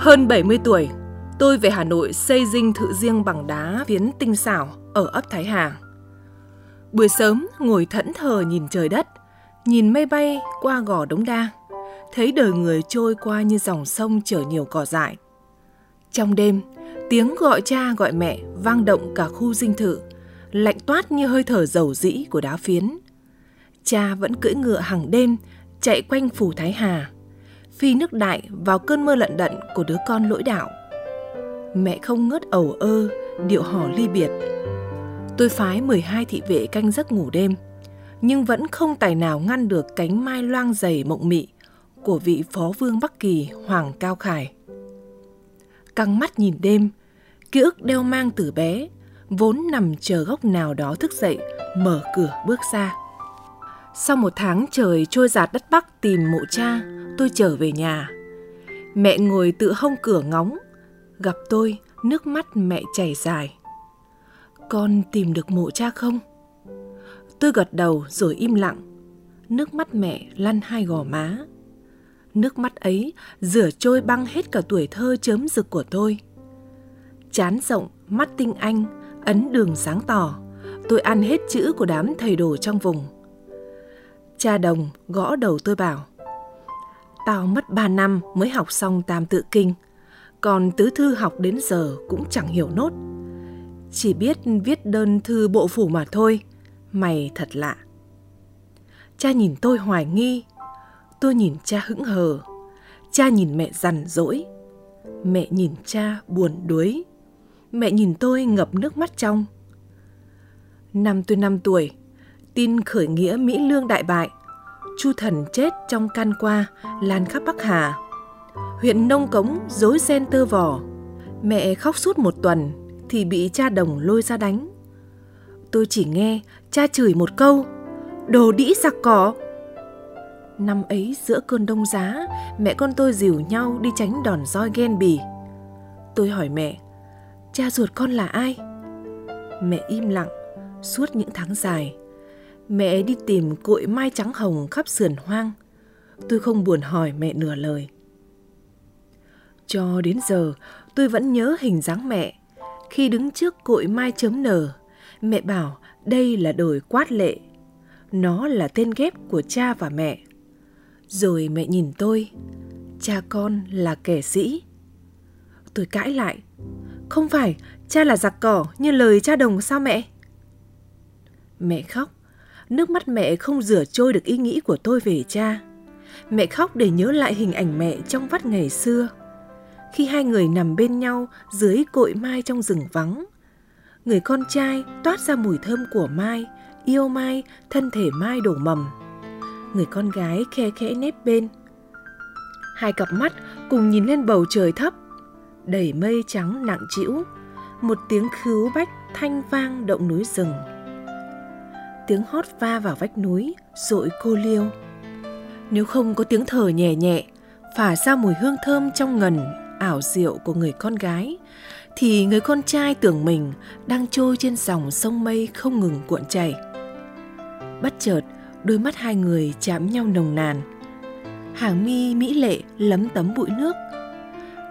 Hơn 70 tuổi, tôi về Hà Nội xây dinh thự riêng bằng đá phiến tinh xảo ở ấp Thái Hà. Buổi sớm ngồi thẫn thờ nhìn trời đất, nhìn mây bay qua gò đống đa, thấy đời người trôi qua như dòng sông chở nhiều cỏ dại. Trong đêm, tiếng gọi cha gọi mẹ vang động cả khu dinh thự, lạnh toát như hơi thở dầu dĩ của đá phiến. Cha vẫn cưỡi ngựa hàng đêm, chạy quanh phủ Thái Hà, phi nước đại vào cơn mưa lận đận của đứa con lỗi đạo. Mẹ không ngớt ầu ơ, điệu hò ly biệt. Tôi phái 12 thị vệ canh giấc ngủ đêm, nhưng vẫn không tài nào ngăn được cánh mai loang dày mộng mị của vị phó vương Bắc Kỳ Hoàng Cao Khải. Căng mắt nhìn đêm, ký ức đeo mang từ bé, vốn nằm chờ góc nào đó thức dậy, mở cửa bước ra. Sau một tháng trời trôi giạt đất Bắc tìm mộ cha, tôi trở về nhà. Mẹ ngồi tự hông cửa ngóng, gặp tôi, nước mắt mẹ chảy dài. Con tìm được mộ cha không? Tôi gật đầu rồi im lặng. Nước mắt mẹ lăn hai gò má. Nước mắt ấy rửa trôi băng hết cả tuổi thơ chớm rực của tôi. Chán rộng, mắt tinh anh, ấn đường sáng tỏ. Tôi ăn hết chữ của đám thầy đồ trong vùng. Cha đồng gõ đầu tôi bảo, Tao mất ba năm mới học xong tam tự kinh, Còn tứ thư học đến giờ cũng chẳng hiểu nốt. Chỉ biết viết đơn thư bộ phủ mà thôi, Mày thật lạ. Cha nhìn tôi hoài nghi, Tôi nhìn cha hững hờ, Cha nhìn mẹ rằn rỗi, Mẹ nhìn cha buồn đuối, Mẹ nhìn tôi ngập nước mắt trong. Năm tôi năm tuổi tin khởi nghĩa Mỹ Lương đại bại, Chu Thần chết trong can qua, lan khắp Bắc Hà. Huyện Nông Cống dối ren tơ vò, mẹ khóc suốt một tuần thì bị cha đồng lôi ra đánh. Tôi chỉ nghe cha chửi một câu, đồ đĩ giặc cỏ. Năm ấy giữa cơn đông giá, mẹ con tôi dìu nhau đi tránh đòn roi ghen bỉ. Tôi hỏi mẹ, cha ruột con là ai? Mẹ im lặng suốt những tháng dài Mẹ đi tìm cội mai trắng hồng khắp sườn hoang. Tôi không buồn hỏi mẹ nửa lời. Cho đến giờ, tôi vẫn nhớ hình dáng mẹ. Khi đứng trước cội mai chấm nở, mẹ bảo đây là đồi quát lệ. Nó là tên ghép của cha và mẹ. Rồi mẹ nhìn tôi, cha con là kẻ sĩ. Tôi cãi lại, không phải cha là giặc cỏ như lời cha đồng sao mẹ? Mẹ khóc, nước mắt mẹ không rửa trôi được ý nghĩ của tôi về cha. Mẹ khóc để nhớ lại hình ảnh mẹ trong vắt ngày xưa. Khi hai người nằm bên nhau dưới cội mai trong rừng vắng. Người con trai toát ra mùi thơm của mai, yêu mai, thân thể mai đổ mầm. Người con gái khe khẽ nếp bên. Hai cặp mắt cùng nhìn lên bầu trời thấp, đầy mây trắng nặng trĩu, một tiếng khứu bách thanh vang động núi rừng tiếng hót va vào vách núi, rội cô liêu. Nếu không có tiếng thở nhẹ nhẹ, phả ra mùi hương thơm trong ngần, ảo diệu của người con gái, thì người con trai tưởng mình đang trôi trên dòng sông mây không ngừng cuộn chảy. Bất chợt, đôi mắt hai người chạm nhau nồng nàn. Hàng mi mỹ lệ lấm tấm bụi nước.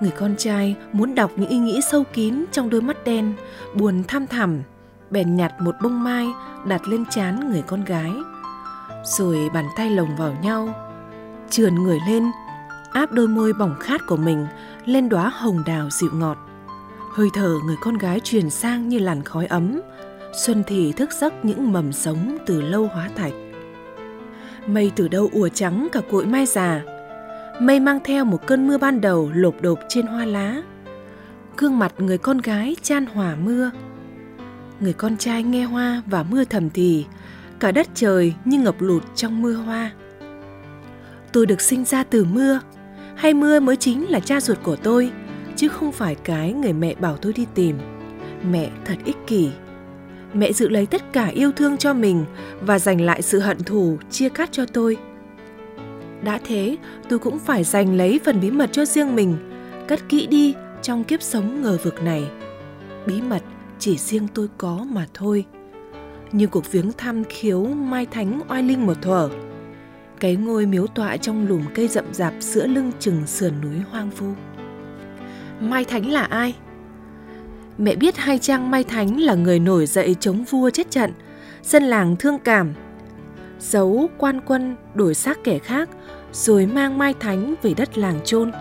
Người con trai muốn đọc những ý nghĩ sâu kín trong đôi mắt đen, buồn thăm thẳm, bèn nhặt một bông mai đặt lên trán người con gái. Rồi bàn tay lồng vào nhau, trườn người lên, áp đôi môi bỏng khát của mình lên đóa hồng đào dịu ngọt. Hơi thở người con gái truyền sang như làn khói ấm, xuân thì thức giấc những mầm sống từ lâu hóa thạch. Mây từ đâu ùa trắng cả cội mai già, mây mang theo một cơn mưa ban đầu lộp đột trên hoa lá. Gương mặt người con gái chan hòa mưa người con trai nghe hoa và mưa thầm thì, cả đất trời như ngập lụt trong mưa hoa. Tôi được sinh ra từ mưa, hay mưa mới chính là cha ruột của tôi, chứ không phải cái người mẹ bảo tôi đi tìm. Mẹ thật ích kỷ. Mẹ giữ lấy tất cả yêu thương cho mình và giành lại sự hận thù, chia cắt cho tôi. Đã thế, tôi cũng phải giành lấy phần bí mật cho riêng mình, cất kỹ đi trong kiếp sống ngờ vực này. Bí mật chỉ riêng tôi có mà thôi. Như cuộc viếng thăm khiếu Mai Thánh oai linh một thuở. Cái ngôi miếu tọa trong lùm cây rậm rạp giữa lưng chừng sườn núi hoang vu. Mai Thánh là ai? Mẹ biết hai trang Mai Thánh là người nổi dậy chống vua chết trận, dân làng thương cảm. Giấu quan quân đổi xác kẻ khác rồi mang Mai Thánh về đất làng chôn.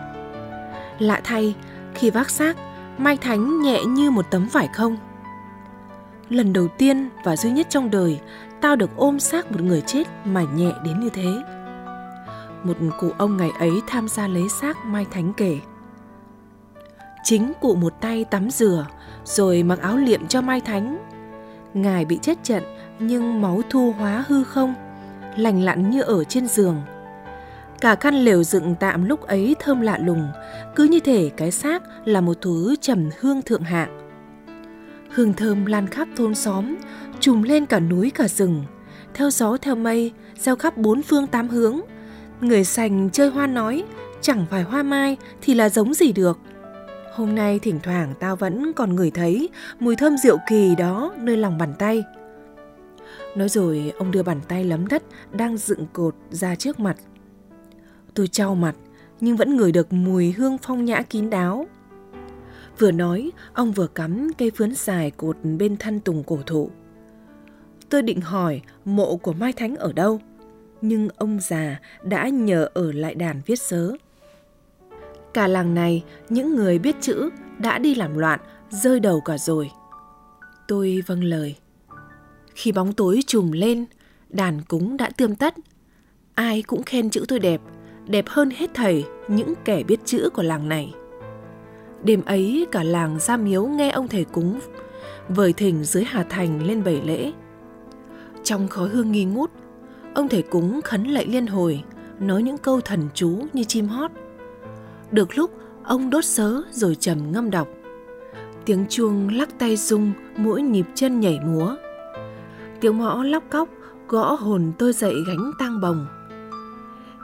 Lạ thay, khi vác xác, Mai Thánh nhẹ như một tấm vải không. Lần đầu tiên và duy nhất trong đời, tao được ôm xác một người chết mà nhẹ đến như thế. Một cụ ông ngày ấy tham gia lấy xác Mai Thánh kể. Chính cụ một tay tắm rửa, rồi mặc áo liệm cho Mai Thánh. Ngài bị chết trận nhưng máu thu hóa hư không, lành lặn như ở trên giường. Cả căn lều dựng tạm lúc ấy thơm lạ lùng, cứ như thể cái xác là một thứ trầm hương thượng hạng. Hương thơm lan khắp thôn xóm, trùm lên cả núi cả rừng, theo gió theo mây, gieo khắp bốn phương tám hướng. Người sành chơi hoa nói, chẳng phải hoa mai thì là giống gì được. Hôm nay thỉnh thoảng tao vẫn còn ngửi thấy mùi thơm rượu kỳ đó nơi lòng bàn tay. Nói rồi ông đưa bàn tay lấm đất đang dựng cột ra trước mặt. Tôi trao mặt nhưng vẫn ngửi được mùi hương phong nhã kín đáo. Vừa nói, ông vừa cắm cây phướn dài cột bên thân tùng cổ thụ. Tôi định hỏi mộ của Mai Thánh ở đâu, nhưng ông già đã nhờ ở lại đàn viết sớ. Cả làng này, những người biết chữ đã đi làm loạn, rơi đầu cả rồi. Tôi vâng lời. Khi bóng tối trùm lên, đàn cúng đã tươm tất. Ai cũng khen chữ tôi đẹp, đẹp hơn hết thầy những kẻ biết chữ của làng này. Đêm ấy cả làng ra miếu nghe ông thầy cúng, vời thỉnh dưới Hà Thành lên bảy lễ. Trong khói hương nghi ngút, ông thầy cúng khấn lạy liên hồi, nói những câu thần chú như chim hót. Được lúc, ông đốt sớ rồi trầm ngâm đọc. Tiếng chuông lắc tay rung, mỗi nhịp chân nhảy múa. Tiếng mõ lóc cóc, gõ hồn tôi dậy gánh tang bồng.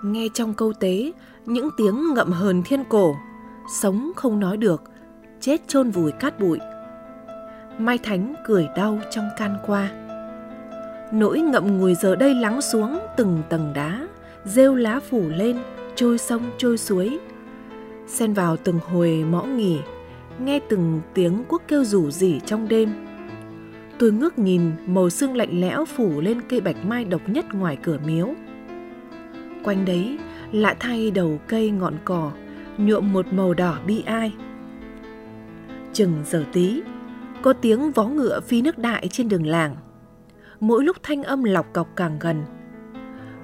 Nghe trong câu tế, những tiếng ngậm hờn thiên cổ, sống không nói được, chết chôn vùi cát bụi. Mai Thánh cười đau trong can qua. Nỗi ngậm ngùi giờ đây lắng xuống từng tầng đá, rêu lá phủ lên, trôi sông trôi suối. Xen vào từng hồi mõ nghỉ, nghe từng tiếng quốc kêu rủ rỉ trong đêm. Tôi ngước nhìn màu sương lạnh lẽo phủ lên cây bạch mai độc nhất ngoài cửa miếu. Quanh đấy, lạ thay đầu cây ngọn cỏ, nhuộm một màu đỏ bi ai. Chừng giờ tí, có tiếng vó ngựa phi nước đại trên đường làng. Mỗi lúc thanh âm lọc cọc càng gần.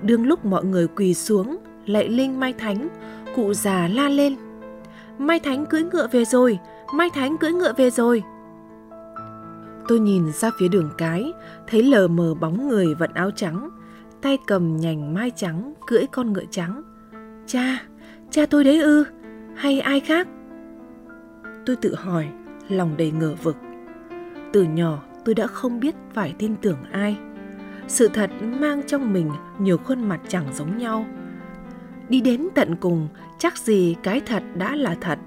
Đương lúc mọi người quỳ xuống, lạy linh Mai Thánh, cụ già la lên. Mai Thánh cưỡi ngựa về rồi, Mai Thánh cưỡi ngựa về rồi. Tôi nhìn ra phía đường cái, thấy lờ mờ bóng người vận áo trắng, tay cầm nhành mai trắng, cưỡi con ngựa trắng. Cha, cha tôi đấy ư, hay ai khác? Tôi tự hỏi, lòng đầy ngờ vực. Từ nhỏ tôi đã không biết phải tin tưởng ai. Sự thật mang trong mình nhiều khuôn mặt chẳng giống nhau. Đi đến tận cùng, chắc gì cái thật đã là thật.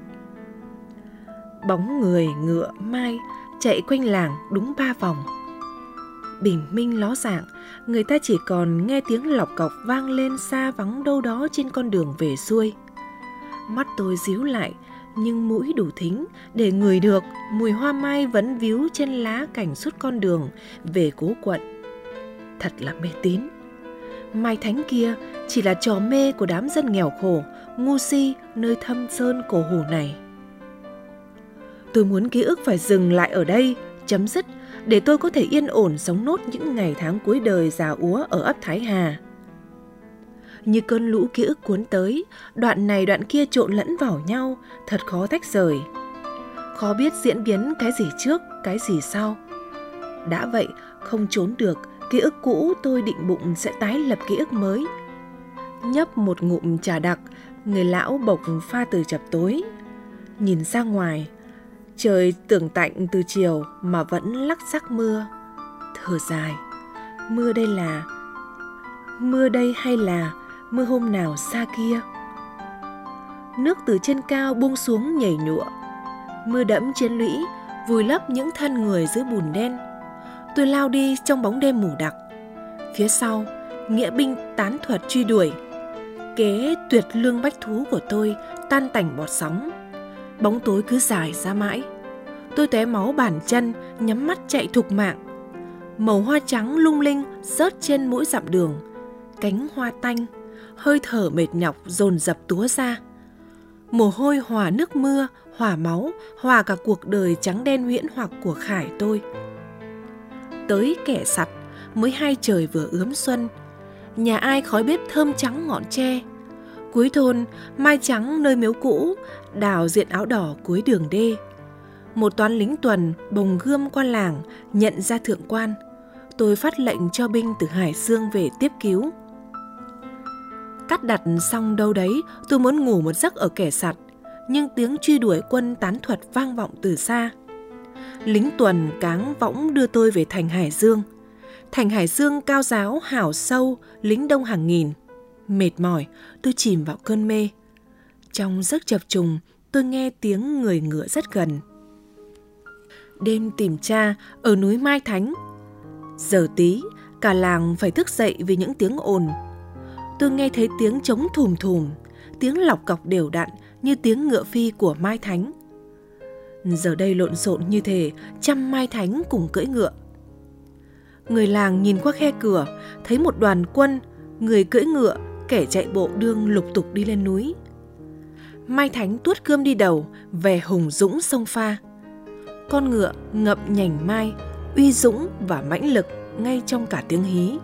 Bóng người ngựa mai chạy quanh làng đúng ba vòng. Bình minh ló dạng, người ta chỉ còn nghe tiếng lọc cọc vang lên xa vắng đâu đó trên con đường về xuôi. Mắt tôi díu lại, nhưng mũi đủ thính để ngửi được mùi hoa mai vẫn víu trên lá cảnh suốt con đường về cố quận. Thật là mê tín. Mai thánh kia chỉ là trò mê của đám dân nghèo khổ, ngu si nơi thâm sơn cổ hủ này. Tôi muốn ký ức phải dừng lại ở đây, chấm dứt để tôi có thể yên ổn sống nốt những ngày tháng cuối đời già úa ở ấp Thái Hà. Như cơn lũ ký ức cuốn tới, đoạn này đoạn kia trộn lẫn vào nhau, thật khó tách rời. Khó biết diễn biến cái gì trước, cái gì sau. Đã vậy, không trốn được, ký ức cũ tôi định bụng sẽ tái lập ký ức mới. Nhấp một ngụm trà đặc, người lão bộc pha từ chập tối. Nhìn ra ngoài, Trời tưởng tạnh từ chiều mà vẫn lắc sắc mưa. Thở dài, mưa đây là... Mưa đây hay là mưa hôm nào xa kia? Nước từ trên cao buông xuống nhảy nhụa. Mưa đẫm trên lũy, vùi lấp những thân người dưới bùn đen. Tôi lao đi trong bóng đêm mù đặc. Phía sau, nghĩa binh tán thuật truy đuổi. Kế tuyệt lương bách thú của tôi tan tành bọt sóng bóng tối cứ dài ra mãi. Tôi té máu bàn chân, nhắm mắt chạy thục mạng. Màu hoa trắng lung linh rớt trên mỗi dặm đường. Cánh hoa tanh, hơi thở mệt nhọc dồn dập túa ra. Mồ hôi hòa nước mưa, hòa máu, hòa cả cuộc đời trắng đen huyễn hoặc của Khải tôi. Tới kẻ sặt, mới hai trời vừa ướm xuân. Nhà ai khói bếp thơm trắng ngọn tre. Cuối thôn, mai trắng nơi miếu cũ, đào diện áo đỏ cuối đường đê. Một toán lính tuần bồng gươm qua làng, nhận ra thượng quan. Tôi phát lệnh cho binh từ Hải Dương về tiếp cứu. Cắt đặt xong đâu đấy, tôi muốn ngủ một giấc ở kẻ sặt, nhưng tiếng truy đuổi quân tán thuật vang vọng từ xa. Lính tuần cáng võng đưa tôi về thành Hải Dương. Thành Hải Dương cao giáo, hảo sâu, lính đông hàng nghìn. Mệt mỏi, tôi chìm vào cơn mê. Trong giấc chập trùng, tôi nghe tiếng người ngựa rất gần. Đêm tìm cha ở núi Mai Thánh. Giờ tí, cả làng phải thức dậy vì những tiếng ồn. Tôi nghe thấy tiếng trống thùm thùm, tiếng lọc cọc đều đặn như tiếng ngựa phi của Mai Thánh. Giờ đây lộn xộn như thể trăm Mai Thánh cùng cưỡi ngựa người làng nhìn qua khe cửa, thấy một đoàn quân, người cưỡi ngựa, kẻ chạy bộ đương lục tục đi lên núi. Mai Thánh tuốt cơm đi đầu, về hùng dũng sông pha. Con ngựa ngậm nhành mai, uy dũng và mãnh lực ngay trong cả tiếng hí.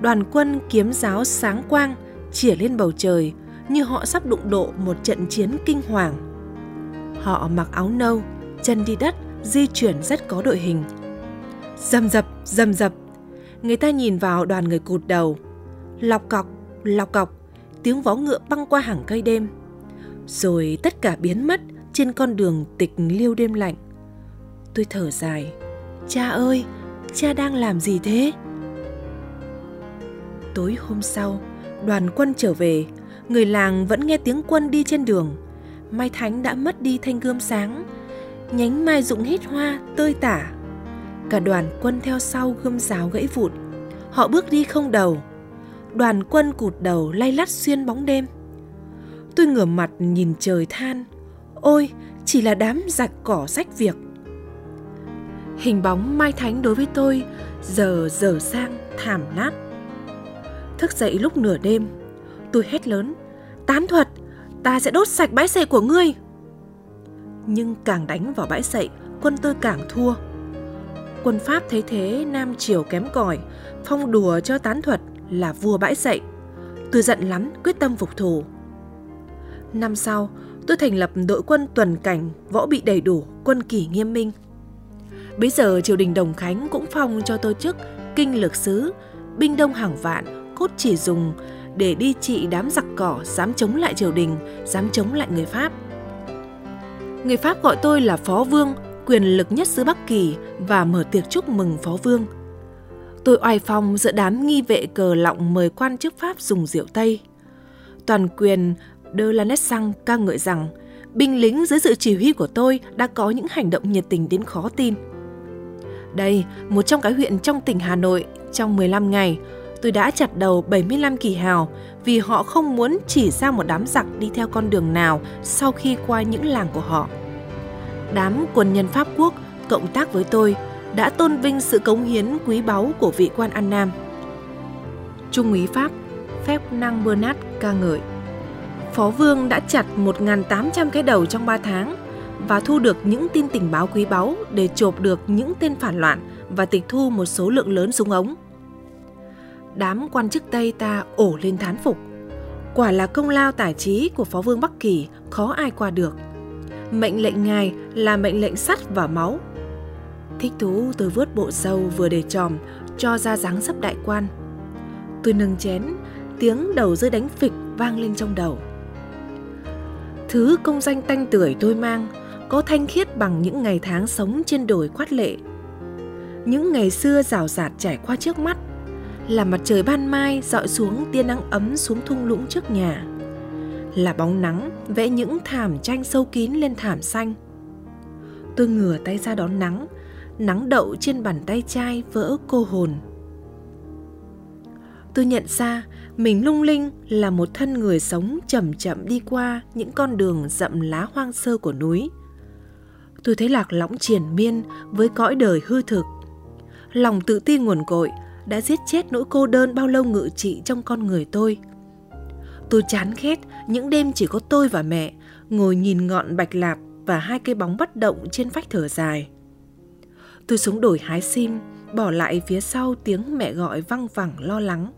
Đoàn quân kiếm giáo sáng quang, chỉa lên bầu trời như họ sắp đụng độ một trận chiến kinh hoàng. Họ mặc áo nâu, chân đi đất, di chuyển rất có đội hình, Dầm dập, dầm dập. Người ta nhìn vào đoàn người cụt đầu. Lọc cọc, lọc cọc, tiếng vó ngựa băng qua hàng cây đêm. Rồi tất cả biến mất trên con đường tịch liêu đêm lạnh. Tôi thở dài. Cha ơi, cha đang làm gì thế? Tối hôm sau, đoàn quân trở về, người làng vẫn nghe tiếng quân đi trên đường. Mai Thánh đã mất đi thanh gươm sáng, nhánh mai rụng hết hoa, tơi tả Cả đoàn quân theo sau gươm giáo gãy vụt Họ bước đi không đầu. Đoàn quân cụt đầu lay lắt xuyên bóng đêm. Tôi ngửa mặt nhìn trời than. Ôi, chỉ là đám giặc cỏ rách việc. Hình bóng Mai Thánh đối với tôi giờ giờ sang thảm nát. Thức dậy lúc nửa đêm, tôi hét lớn. Tán thuật, ta sẽ đốt sạch bãi sậy của ngươi. Nhưng càng đánh vào bãi sậy, quân tôi càng thua. Quân Pháp thấy thế Nam Triều kém cỏi, phong đùa cho tán thuật là vua bãi sậy. Tôi giận lắm, quyết tâm phục thù. Năm sau, tôi thành lập đội quân tuần cảnh, võ bị đầy đủ, quân kỷ nghiêm minh. Bây giờ triều đình Đồng Khánh cũng phong cho tôi chức kinh lược sứ, binh đông hàng vạn, cốt chỉ dùng để đi trị đám giặc cỏ dám chống lại triều đình, dám chống lại người Pháp. Người Pháp gọi tôi là Phó Vương, quyền lực nhất xứ Bắc Kỳ và mở tiệc chúc mừng phó vương. Tôi oai phong giữa đám nghi vệ cờ lọng mời quan chức Pháp dùng rượu Tây. Toàn quyền De Lanessan ca ngợi rằng binh lính dưới sự chỉ huy của tôi đã có những hành động nhiệt tình đến khó tin. Đây, một trong cái huyện trong tỉnh Hà Nội, trong 15 ngày, tôi đã chặt đầu 75 kỳ hào vì họ không muốn chỉ ra một đám giặc đi theo con đường nào sau khi qua những làng của họ đám quân nhân Pháp quốc cộng tác với tôi đã tôn vinh sự cống hiến quý báu của vị quan An Nam. Trung úy Pháp Phép Năng Bernard ca ngợi, Phó Vương đã chặt 1.800 cái đầu trong 3 tháng và thu được những tin tình báo quý báu để chộp được những tên phản loạn và tịch thu một số lượng lớn súng ống. Đám quan chức Tây ta ổ lên thán phục. Quả là công lao tài trí của Phó Vương Bắc Kỳ khó ai qua được – mệnh lệnh ngài là mệnh lệnh sắt và máu. Thích thú tôi vớt bộ sâu vừa để tròm, cho ra dáng sấp đại quan. Tôi nâng chén, tiếng đầu rơi đánh phịch vang lên trong đầu. Thứ công danh tanh tưởi tôi mang có thanh khiết bằng những ngày tháng sống trên đồi khoát lệ. Những ngày xưa rào rạt trải qua trước mắt, là mặt trời ban mai dọi xuống tia nắng ấm xuống thung lũng trước nhà là bóng nắng vẽ những thảm tranh sâu kín lên thảm xanh. Tôi ngửa tay ra đón nắng, nắng đậu trên bàn tay chai vỡ cô hồn. Tôi nhận ra mình lung linh là một thân người sống chậm chậm đi qua những con đường rậm lá hoang sơ của núi. Tôi thấy lạc lõng triền miên với cõi đời hư thực. Lòng tự ti nguồn cội đã giết chết nỗi cô đơn bao lâu ngự trị trong con người tôi. Tôi chán ghét những đêm chỉ có tôi và mẹ ngồi nhìn ngọn bạch lạp và hai cây bóng bất động trên vách thở dài. Tôi xuống đổi hái sim, bỏ lại phía sau tiếng mẹ gọi văng vẳng lo lắng.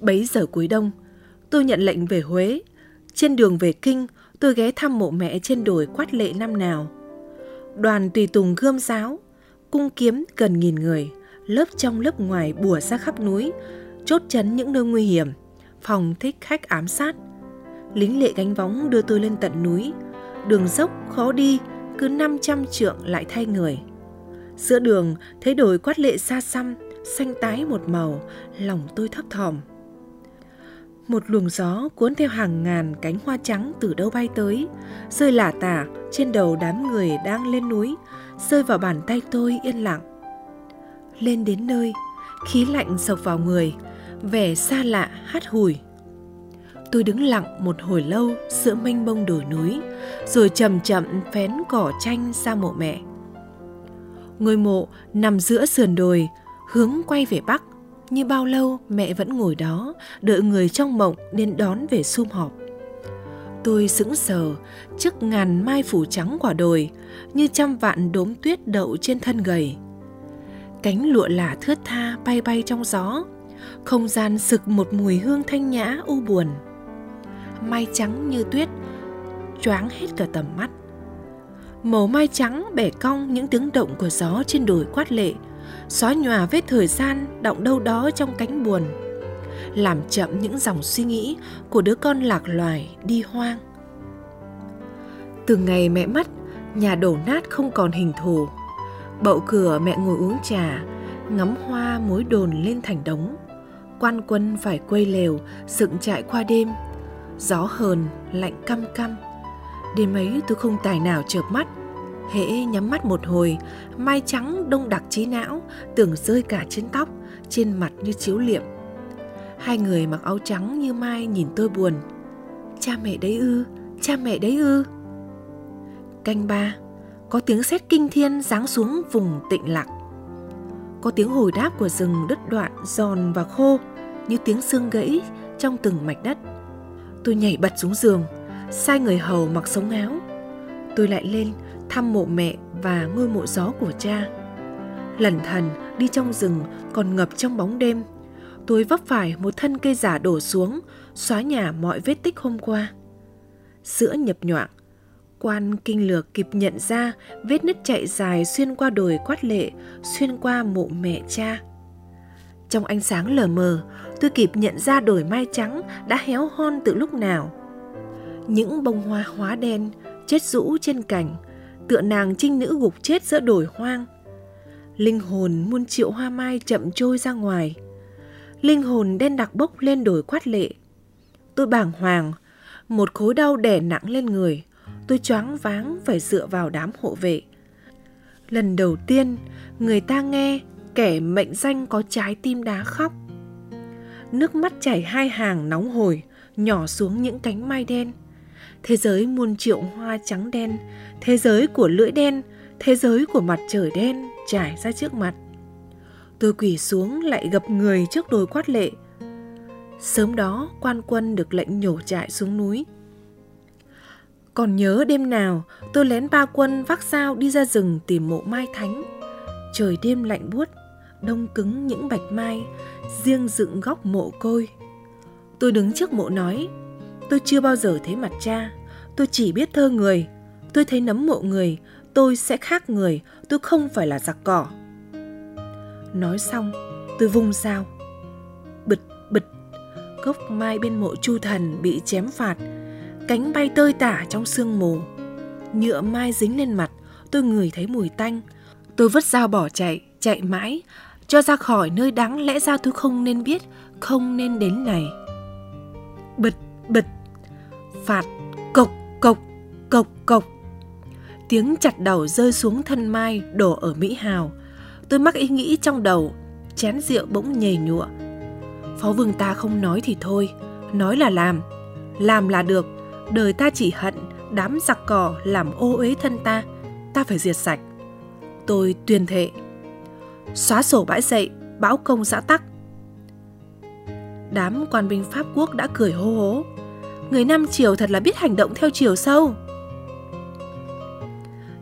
Bấy giờ cuối đông, tôi nhận lệnh về Huế. Trên đường về Kinh, tôi ghé thăm mộ mẹ trên đồi quát lệ năm nào. Đoàn tùy tùng gươm giáo, cung kiếm gần nghìn người, lớp trong lớp ngoài bùa ra khắp núi, chốt chấn những nơi nguy hiểm, phòng thích khách ám sát. Lính lệ gánh vóng đưa tôi lên tận núi, đường dốc khó đi, cứ 500 trượng lại thay người. Giữa đường thấy đồi quát lệ xa xăm, xanh tái một màu, lòng tôi thấp thỏm. Một luồng gió cuốn theo hàng ngàn cánh hoa trắng từ đâu bay tới, rơi lả tả trên đầu đám người đang lên núi, rơi vào bàn tay tôi yên lặng. Lên đến nơi, khí lạnh sộc vào người, vẻ xa lạ hát hủi. Tôi đứng lặng một hồi lâu giữa mênh mông đồi núi, rồi chậm chậm phén cỏ tranh ra mộ mẹ. Ngôi mộ nằm giữa sườn đồi, hướng quay về bắc, như bao lâu mẹ vẫn ngồi đó, đợi người trong mộng nên đón về sum họp. Tôi sững sờ trước ngàn mai phủ trắng quả đồi, như trăm vạn đốm tuyết đậu trên thân gầy. Cánh lụa là thướt tha bay bay trong gió, không gian sực một mùi hương thanh nhã u buồn. Mai trắng như tuyết, choáng hết cả tầm mắt. Màu mai trắng bẻ cong những tiếng động của gió trên đồi quát lệ, xóa nhòa vết thời gian động đâu đó trong cánh buồn. Làm chậm những dòng suy nghĩ của đứa con lạc loài đi hoang. Từ ngày mẹ mất, nhà đổ nát không còn hình thù. Bậu cửa mẹ ngồi uống trà, ngắm hoa mối đồn lên thành đống. Quan quân phải quây lều, dựng trại qua đêm. Gió hờn lạnh căm căm. Đêm ấy tôi không tài nào chợp mắt hễ nhắm mắt một hồi, mai trắng đông đặc trí não, tưởng rơi cả trên tóc, trên mặt như chiếu liệm. Hai người mặc áo trắng như mai nhìn tôi buồn. Cha mẹ đấy ư, cha mẹ đấy ư. Canh ba, có tiếng sét kinh thiên giáng xuống vùng tịnh lạc có tiếng hồi đáp của rừng đứt đoạn, giòn và khô, như tiếng xương gãy trong từng mạch đất. Tôi nhảy bật xuống giường, sai người hầu mặc sống áo. Tôi lại lên thăm mộ mẹ và ngôi mộ gió của cha. Lẩn thần đi trong rừng còn ngập trong bóng đêm. Tôi vấp phải một thân cây giả đổ xuống, xóa nhà mọi vết tích hôm qua. Sữa nhập nhoạng, quan kinh lược kịp nhận ra vết nứt chạy dài xuyên qua đồi quát lệ, xuyên qua mộ mẹ cha. Trong ánh sáng lờ mờ, tôi kịp nhận ra đồi mai trắng đã héo hon từ lúc nào. Những bông hoa hóa đen, chết rũ trên cành, tựa nàng trinh nữ gục chết giữa đồi hoang. Linh hồn muôn triệu hoa mai chậm trôi ra ngoài. Linh hồn đen đặc bốc lên đồi quát lệ. Tôi bàng hoàng, một khối đau đè nặng lên người. Tôi choáng váng phải dựa vào đám hộ vệ. Lần đầu tiên, người ta nghe kẻ mệnh danh có trái tim đá khóc. Nước mắt chảy hai hàng nóng hổi, nhỏ xuống những cánh mai đen thế giới muôn triệu hoa trắng đen, thế giới của lưỡi đen, thế giới của mặt trời đen trải ra trước mặt. Tôi quỳ xuống lại gập người trước đồi quát lệ. Sớm đó quan quân được lệnh nhổ trại xuống núi. Còn nhớ đêm nào tôi lén ba quân vác sao đi ra rừng tìm mộ mai thánh. Trời đêm lạnh buốt, đông cứng những bạch mai, riêng dựng góc mộ côi. Tôi đứng trước mộ nói, Tôi chưa bao giờ thấy mặt cha, tôi chỉ biết thơ người. Tôi thấy nấm mộ người, tôi sẽ khác người, tôi không phải là giặc cỏ. Nói xong, tôi vung dao. Bịch bịch, gốc mai bên mộ chu thần bị chém phạt, cánh bay tơi tả trong sương mù. Nhựa mai dính lên mặt, tôi ngửi thấy mùi tanh. Tôi vứt dao bỏ chạy, chạy mãi, cho ra khỏi nơi đáng lẽ ra tôi không nên biết, không nên đến này. Bịch bịch, phạt cộc cộc cộc cộc tiếng chặt đầu rơi xuống thân mai đổ ở mỹ hào tôi mắc ý nghĩ trong đầu chén rượu bỗng nhầy nhụa Phó vương ta không nói thì thôi, nói là làm. Làm là được, đời ta chỉ hận đám giặc cỏ làm ô uế thân ta, ta phải diệt sạch. Tôi tuyên thệ, xóa sổ bãi dậy, bão công xã tắc. Đám quan binh Pháp quốc đã cười hô hố. Người Nam Triều thật là biết hành động theo chiều sâu.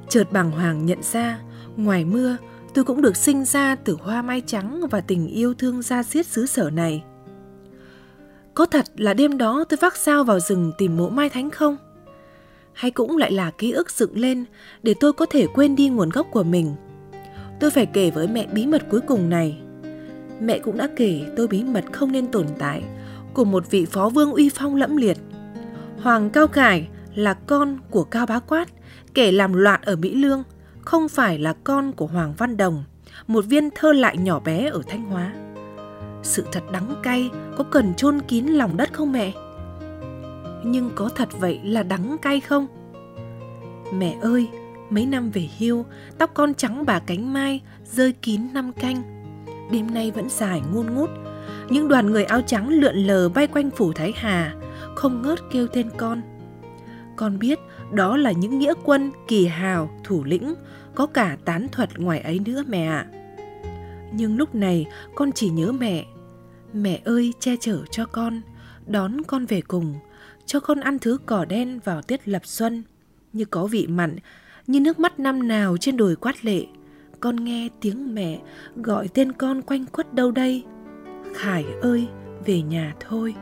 Chợt bàng hoàng nhận ra, ngoài mưa, tôi cũng được sinh ra từ hoa mai trắng và tình yêu thương ra xiết xứ sở này. Có thật là đêm đó tôi vác sao vào rừng tìm mộ mai thánh không? Hay cũng lại là ký ức dựng lên để tôi có thể quên đi nguồn gốc của mình? Tôi phải kể với mẹ bí mật cuối cùng này. Mẹ cũng đã kể tôi bí mật không nên tồn tại của một vị phó vương uy phong lẫm liệt. Hoàng Cao Cải là con của Cao Bá Quát, kẻ làm loạn ở Mỹ Lương, không phải là con của Hoàng Văn Đồng, một viên thơ lại nhỏ bé ở Thanh Hóa. Sự thật đắng cay có cần chôn kín lòng đất không mẹ? Nhưng có thật vậy là đắng cay không? Mẹ ơi, mấy năm về hưu, tóc con trắng bà cánh mai, rơi kín năm canh. Đêm nay vẫn dài ngôn ngút, những đoàn người áo trắng lượn lờ bay quanh phủ Thái Hà, không ngớt kêu tên con. Con biết đó là những nghĩa quân kỳ hào, thủ lĩnh, có cả tán thuật ngoài ấy nữa mẹ ạ. Nhưng lúc này con chỉ nhớ mẹ. Mẹ ơi che chở cho con, đón con về cùng, cho con ăn thứ cỏ đen vào tiết lập xuân, như có vị mặn, như nước mắt năm nào trên đồi quát lệ. Con nghe tiếng mẹ gọi tên con quanh quất đâu đây. Khải ơi, về nhà thôi.